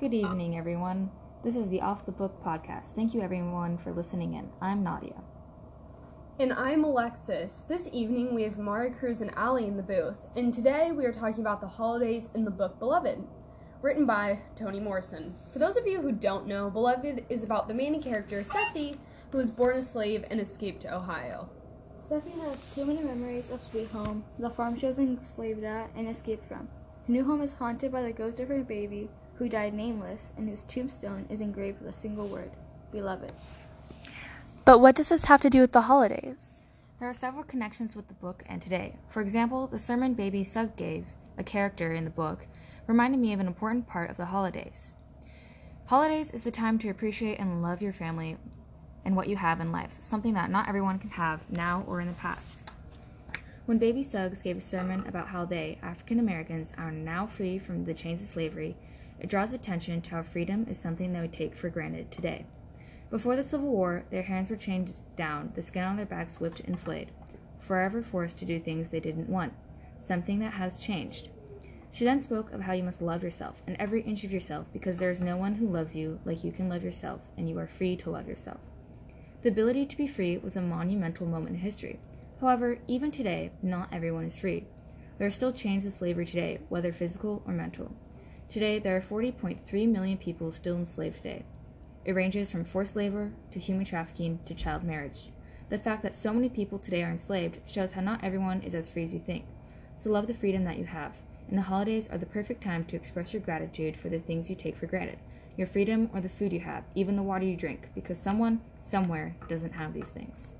Good evening, everyone. This is the Off the Book podcast. Thank you, everyone, for listening in. I'm Nadia. And I'm Alexis. This evening we have Mari Cruz and Ali in the booth, and today we are talking about the holidays in the book Beloved, written by Toni Morrison. For those of you who don't know, Beloved is about the main character, Sethe, who was born a slave and escaped to Ohio. Sethe has too many memories of Sweet Home, the farm she was enslaved at and escaped from. Her new home is haunted by the ghost of her baby, who died nameless, and whose tombstone is engraved with a single word Beloved. But what does this have to do with the holidays? There are several connections with the book and today. For example, the sermon baby Sug gave, a character in the book, reminded me of an important part of the holidays. Holidays is the time to appreciate and love your family and what you have in life, something that not everyone can have now or in the past. When Baby Suggs gave a sermon about how they, African Americans, are now free from the chains of slavery, it draws attention to how freedom is something that we take for granted today. Before the Civil War, their hands were chained down, the skin on their backs whipped and flayed, forever forced to do things they didn't want, something that has changed. She then spoke of how you must love yourself and every inch of yourself because there is no one who loves you like you can love yourself, and you are free to love yourself. The ability to be free was a monumental moment in history. However, even today, not everyone is free. There are still chains of slavery today, whether physical or mental. Today, there are 40.3 million people still enslaved today. It ranges from forced labor to human trafficking to child marriage. The fact that so many people today are enslaved shows how not everyone is as free as you think. So love the freedom that you have. And the holidays are the perfect time to express your gratitude for the things you take for granted your freedom or the food you have, even the water you drink, because someone, somewhere, doesn't have these things.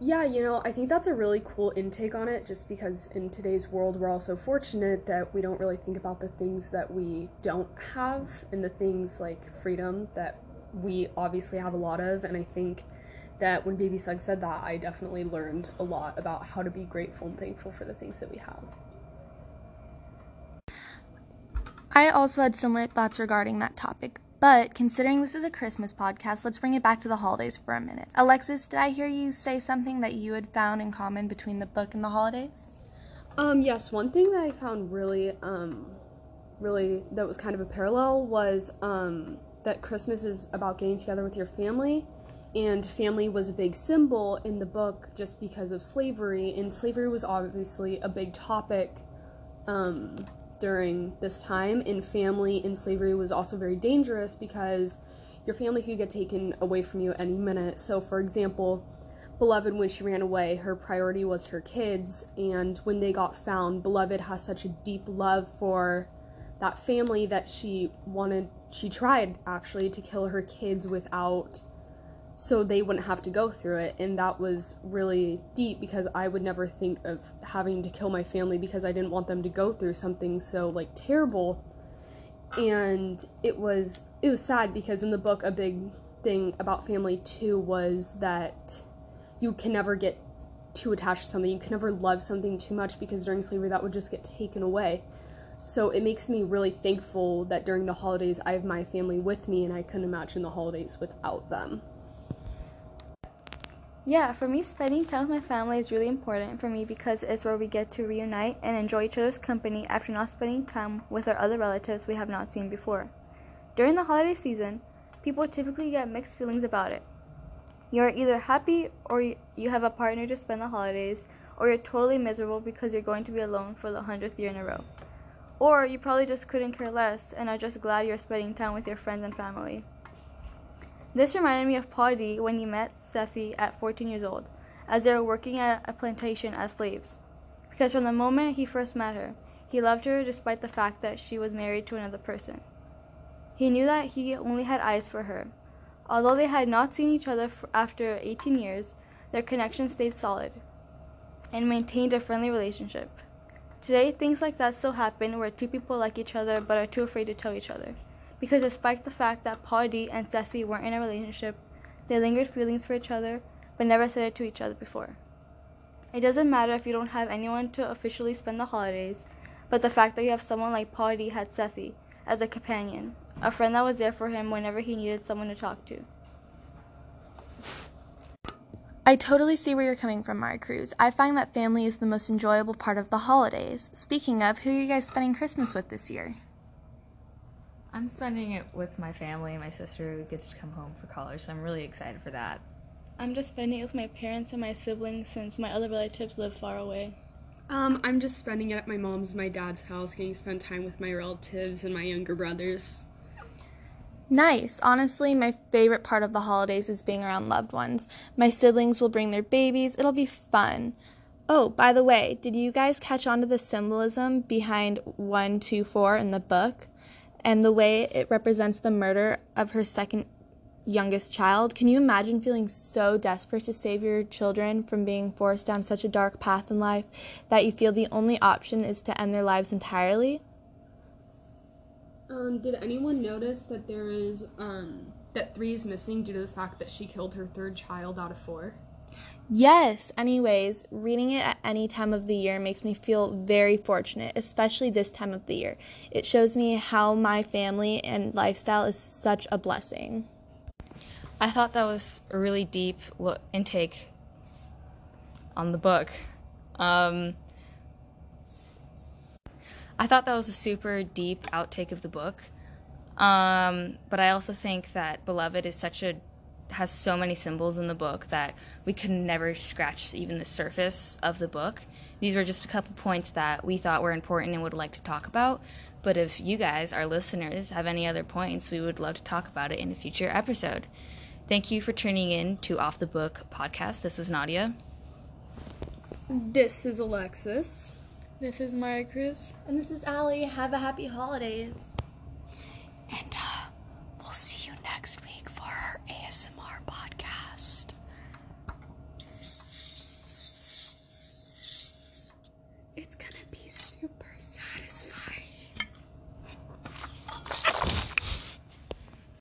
Yeah, you know, I think that's a really cool intake on it just because in today's world we're also fortunate that we don't really think about the things that we don't have and the things like freedom that we obviously have a lot of and I think that when Baby Sug said that I definitely learned a lot about how to be grateful and thankful for the things that we have. I also had similar thoughts regarding that topic, but considering this is a Christmas podcast, let's bring it back to the holidays for a minute. Alexis, did I hear you say something that you had found in common between the book and the holidays? Um, yes, one thing that I found really, um, really that was kind of a parallel was um, that Christmas is about getting together with your family, and family was a big symbol in the book just because of slavery, and slavery was obviously a big topic. Um, during this time in family in slavery was also very dangerous because your family could get taken away from you any minute. So, for example, Beloved, when she ran away, her priority was her kids, and when they got found, Beloved has such a deep love for that family that she wanted, she tried actually to kill her kids without so they wouldn't have to go through it. And that was really deep because I would never think of having to kill my family because I didn't want them to go through something so like terrible. And it was it was sad because in the book a big thing about family too was that you can never get too attached to something. You can never love something too much because during slavery that would just get taken away. So it makes me really thankful that during the holidays I have my family with me and I couldn't imagine the holidays without them. Yeah, for me, spending time with my family is really important for me because it's where we get to reunite and enjoy each other's company after not spending time with our other relatives we have not seen before. During the holiday season, people typically get mixed feelings about it. You're either happy or you have a partner to spend the holidays, or you're totally miserable because you're going to be alone for the hundredth year in a row. Or you probably just couldn't care less and are just glad you're spending time with your friends and family. This reminded me of D when he met Sethe at 14 years old, as they were working at a plantation as slaves. Because from the moment he first met her, he loved her despite the fact that she was married to another person. He knew that he only had eyes for her. Although they had not seen each other after 18 years, their connection stayed solid and maintained a friendly relationship. Today, things like that still happen where two people like each other but are too afraid to tell each other because despite the fact that Paul D and Sethe weren't in a relationship, they lingered feelings for each other, but never said it to each other before. It doesn't matter if you don't have anyone to officially spend the holidays, but the fact that you have someone like Paul D had Sethe as a companion, a friend that was there for him whenever he needed someone to talk to. I totally see where you're coming from, Mari Cruz. I find that family is the most enjoyable part of the holidays. Speaking of, who are you guys spending Christmas with this year? I'm spending it with my family. My sister who gets to come home for college, so I'm really excited for that. I'm just spending it with my parents and my siblings since my other relatives live far away. Um, I'm just spending it at my mom's and my dad's house, getting to spend time with my relatives and my younger brothers. Nice. Honestly, my favorite part of the holidays is being around loved ones. My siblings will bring their babies. It'll be fun. Oh, by the way, did you guys catch on to the symbolism behind 124 in the book and the way it represents the murder of her second youngest child? Can you imagine feeling so desperate to save your children from being forced down such a dark path in life that you feel the only option is to end their lives entirely? Um, did anyone notice that there is um that three is missing due to the fact that she killed her third child out of four? Yes, anyways, reading it at any time of the year makes me feel very fortunate, especially this time of the year. It shows me how my family and lifestyle is such a blessing. I thought that was a really deep lo- intake on the book. Um, I thought that was a super deep outtake of the book. Um, but I also think that Beloved is such a has so many symbols in the book that we could never scratch even the surface of the book. These were just a couple points that we thought were important and would like to talk about. But if you guys, our listeners, have any other points, we would love to talk about it in a future episode. Thank you for tuning in to Off the Book podcast. This was Nadia. This is Alexis. This is Mara Cruz. And this is Allie. Have a happy holidays. And uh, we'll see you next week for our ASMR podcast.